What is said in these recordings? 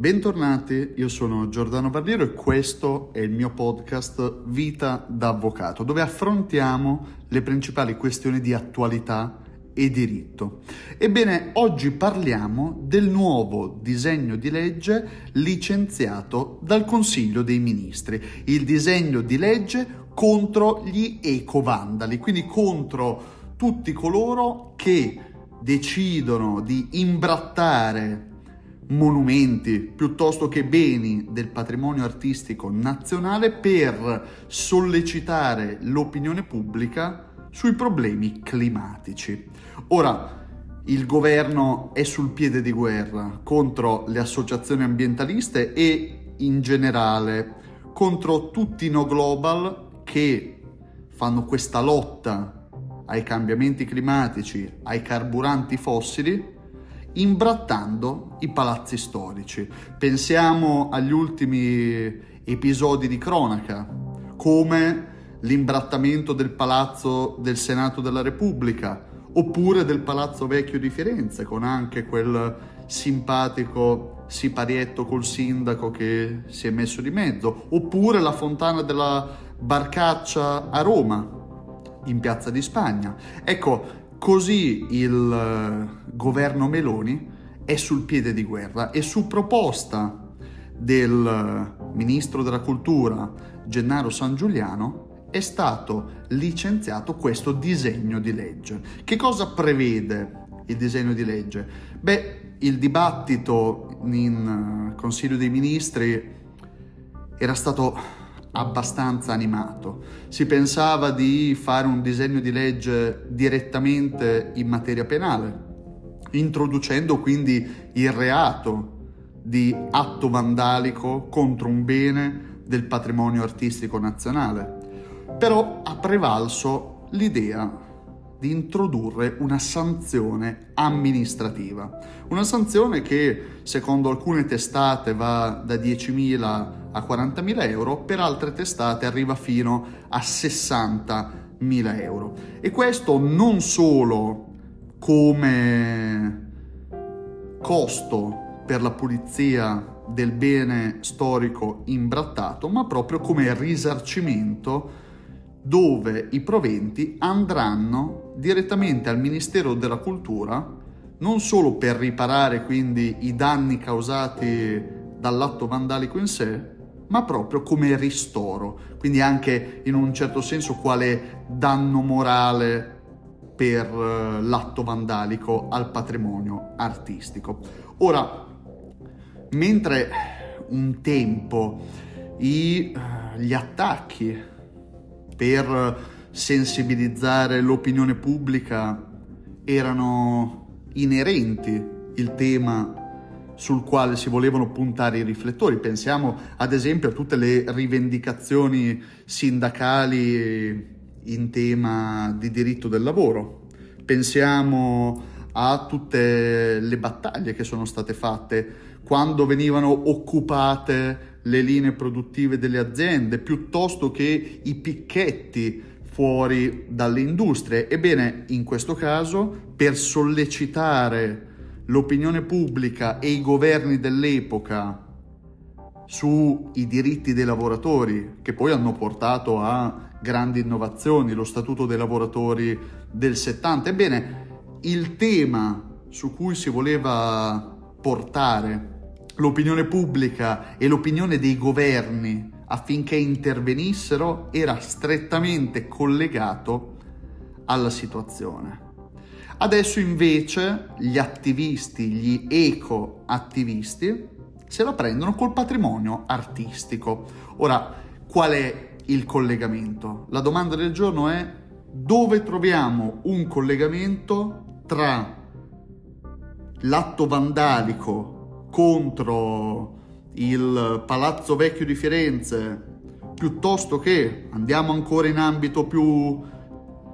Bentornati, io sono Giordano Barriero e questo è il mio podcast Vita da Avvocato, dove affrontiamo le principali questioni di attualità e diritto. Ebbene, oggi parliamo del nuovo disegno di legge licenziato dal Consiglio dei Ministri, il disegno di legge contro gli ecovandali, quindi contro tutti coloro che decidono di imbrattare monumenti piuttosto che beni del patrimonio artistico nazionale per sollecitare l'opinione pubblica sui problemi climatici. Ora, il governo è sul piede di guerra contro le associazioni ambientaliste e in generale contro tutti i no global che fanno questa lotta ai cambiamenti climatici, ai carburanti fossili, imbrattando i palazzi storici. Pensiamo agli ultimi episodi di cronaca, come l'imbrattamento del palazzo del Senato della Repubblica, oppure del Palazzo Vecchio di Firenze, con anche quel simpatico siparietto col sindaco che si è messo di mezzo, oppure la fontana della Barcaccia a Roma, in Piazza di Spagna. Ecco, così il eh, governo Meloni è sul piede di guerra e su proposta del eh, ministro della cultura Gennaro San Giuliano è stato licenziato questo disegno di legge. Che cosa prevede il disegno di legge? Beh, il dibattito in eh, Consiglio dei Ministri era stato abbastanza animato. Si pensava di fare un disegno di legge direttamente in materia penale, introducendo quindi il reato di atto vandalico contro un bene del patrimonio artistico nazionale. Però ha prevalso l'idea di introdurre una sanzione amministrativa. Una sanzione che secondo alcune testate va da 10.000 a 40.000 euro, per altre testate arriva fino a 60.000 euro. E questo non solo come costo per la pulizia del bene storico imbrattato, ma proprio come risarcimento dove i proventi andranno direttamente al Ministero della Cultura non solo per riparare quindi i danni causati dall'atto vandalico in sé, ma proprio come ristoro, quindi anche in un certo senso quale danno morale per eh, l'atto vandalico al patrimonio artistico. Ora, mentre un tempo i, eh, gli attacchi per sensibilizzare l'opinione pubblica erano inerenti il tema sul quale si volevano puntare i riflettori. Pensiamo ad esempio a tutte le rivendicazioni sindacali in tema di diritto del lavoro. Pensiamo a tutte le battaglie che sono state fatte quando venivano occupate le linee produttive delle aziende piuttosto che i picchetti fuori dalle industrie. Ebbene, in questo caso, per sollecitare l'opinione pubblica e i governi dell'epoca sui diritti dei lavoratori, che poi hanno portato a grandi innovazioni, lo Statuto dei lavoratori del 70. Ebbene, il tema su cui si voleva portare l'opinione pubblica e l'opinione dei governi affinché intervenissero era strettamente collegato alla situazione. Adesso invece gli attivisti, gli eco-attivisti, se la prendono col patrimonio artistico. Ora, qual è il collegamento? La domanda del giorno è dove troviamo un collegamento tra l'atto vandalico contro il Palazzo Vecchio di Firenze, piuttosto che andiamo ancora in ambito più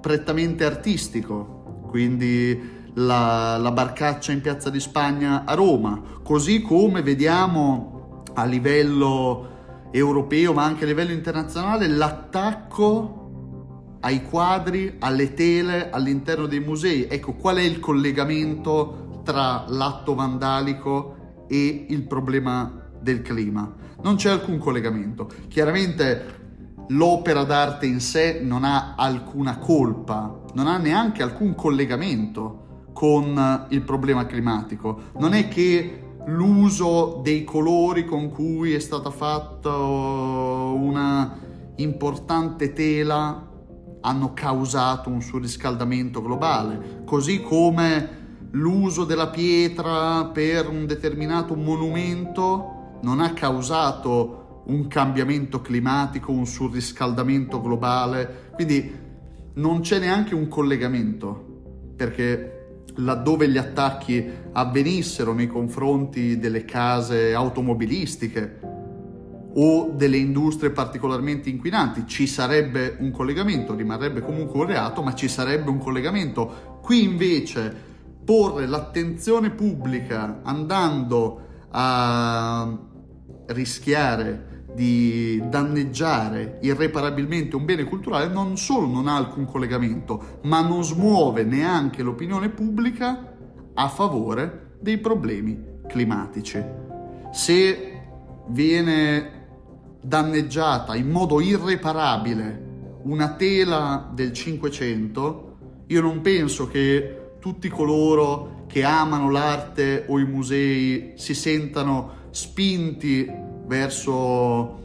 prettamente artistico, quindi la, la barcaccia in Piazza di Spagna a Roma, così come vediamo a livello europeo ma anche a livello internazionale l'attacco ai quadri, alle tele all'interno dei musei. Ecco, qual è il collegamento tra l'atto vandalico e il problema del clima. Non c'è alcun collegamento. Chiaramente l'opera d'arte in sé non ha alcuna colpa, non ha neanche alcun collegamento con il problema climatico. Non è che l'uso dei colori con cui è stata fatta una importante tela hanno causato un surriscaldamento globale, così come l'uso della pietra per un determinato monumento non ha causato un cambiamento climatico, un surriscaldamento globale, quindi non c'è neanche un collegamento, perché laddove gli attacchi avvenissero nei confronti delle case automobilistiche o delle industrie particolarmente inquinanti, ci sarebbe un collegamento, rimarrebbe comunque un reato, ma ci sarebbe un collegamento. Qui invece porre l'attenzione pubblica andando a rischiare di danneggiare irreparabilmente un bene culturale non solo non ha alcun collegamento, ma non smuove neanche l'opinione pubblica a favore dei problemi climatici. Se viene danneggiata in modo irreparabile una tela del 500, io non penso che tutti coloro che amano l'arte o i musei si sentano spinti verso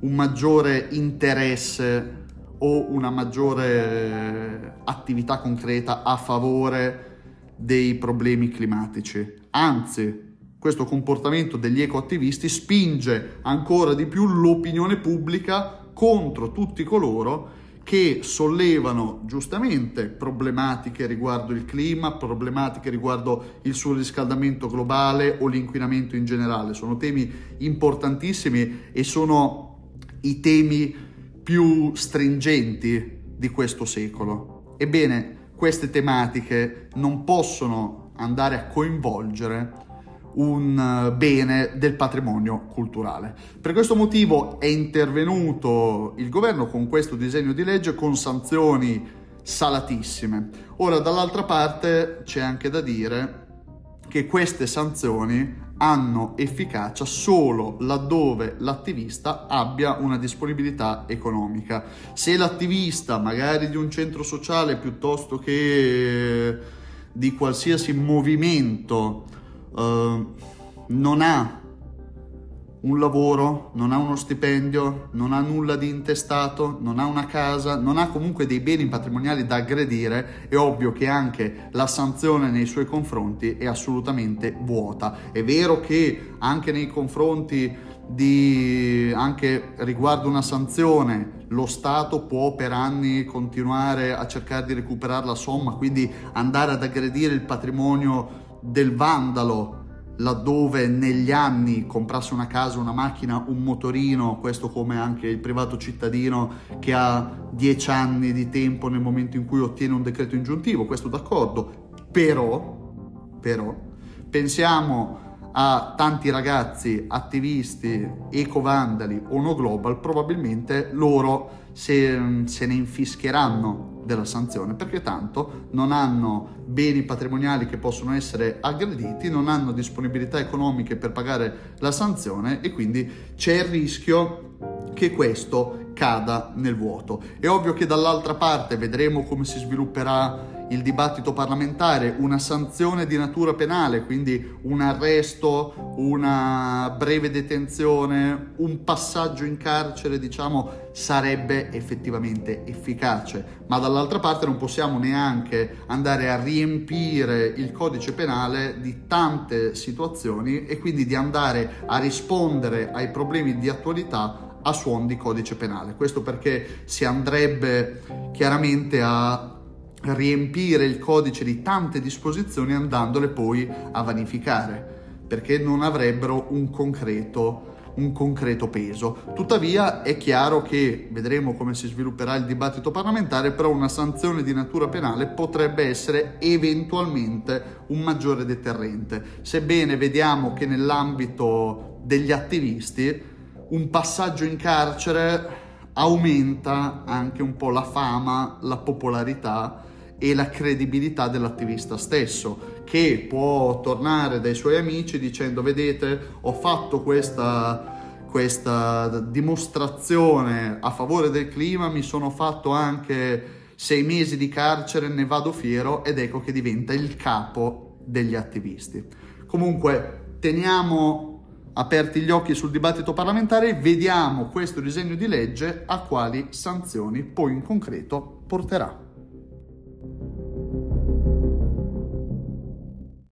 un maggiore interesse o una maggiore attività concreta a favore dei problemi climatici. Anzi, questo comportamento degli ecoattivisti spinge ancora di più l'opinione pubblica contro tutti coloro che sollevano giustamente problematiche riguardo il clima, problematiche riguardo il surriscaldamento globale o l'inquinamento in generale. Sono temi importantissimi e sono i temi più stringenti di questo secolo. Ebbene, queste tematiche non possono andare a coinvolgere un eh, bene del patrimonio culturale. Per questo motivo è intervenuto il governo con questo disegno di legge con sanzioni salatissime. Ora, dall'altra parte c'è anche da dire che queste sanzioni hanno efficacia solo laddove l'attivista abbia una disponibilità economica. Se l'attivista, magari di un centro sociale piuttosto che di qualsiasi movimento, uh, non ha un lavoro, non ha uno stipendio, non ha nulla di intestato, non ha una casa, non ha comunque dei beni patrimoniali da aggredire, è ovvio che anche la sanzione nei suoi confronti è assolutamente vuota. È vero che anche nei confronti di anche riguardo una sanzione lo Stato può per anni continuare a cercare di recuperare la somma, quindi andare ad aggredire il patrimonio del vandalo laddove negli anni comprasse una casa, una macchina, un motorino, questo come anche il privato cittadino che ha dieci anni di tempo nel momento in cui ottiene un decreto ingiuntivo, questo d'accordo, però, però pensiamo a tanti ragazzi attivisti, eco-vandali o no global, probabilmente loro se, se ne infischieranno della sanzione perché tanto non hanno beni patrimoniali che possono essere aggrediti, non hanno disponibilità economiche per pagare la sanzione e quindi c'è il rischio che questo cada nel vuoto. È ovvio che dall'altra parte vedremo come si svilupperà il dibattito parlamentare, una sanzione di natura penale, quindi un arresto, una breve detenzione, un passaggio in carcere, diciamo, sarebbe effettivamente efficace. Ma dall'altra parte non possiamo neanche andare a riempire il codice penale di tante situazioni e quindi di andare a rispondere ai problemi di attualità a suon di codice penale. Questo perché si andrebbe chiaramente a riempire il codice di tante disposizioni andandole poi a vanificare, perché non avrebbero un concreto, un concreto peso. Tuttavia è chiaro che, vedremo come si svilupperà il dibattito parlamentare, però una sanzione di natura penale potrebbe essere eventualmente un maggiore deterrente, sebbene vediamo che nell'ambito degli attivisti un passaggio in carcere aumenta anche un po' la fama, la popolarità e la credibilità dell'attivista stesso, che può tornare dai suoi amici dicendo vedete ho fatto questa questa dimostrazione a favore del clima, mi sono fatto anche sei mesi di carcere, ne vado fiero ed ecco che diventa il capo degli attivisti. Comunque teniamo aperti gli occhi sul dibattito parlamentare, vediamo questo disegno di legge a quali sanzioni poi in concreto porterà.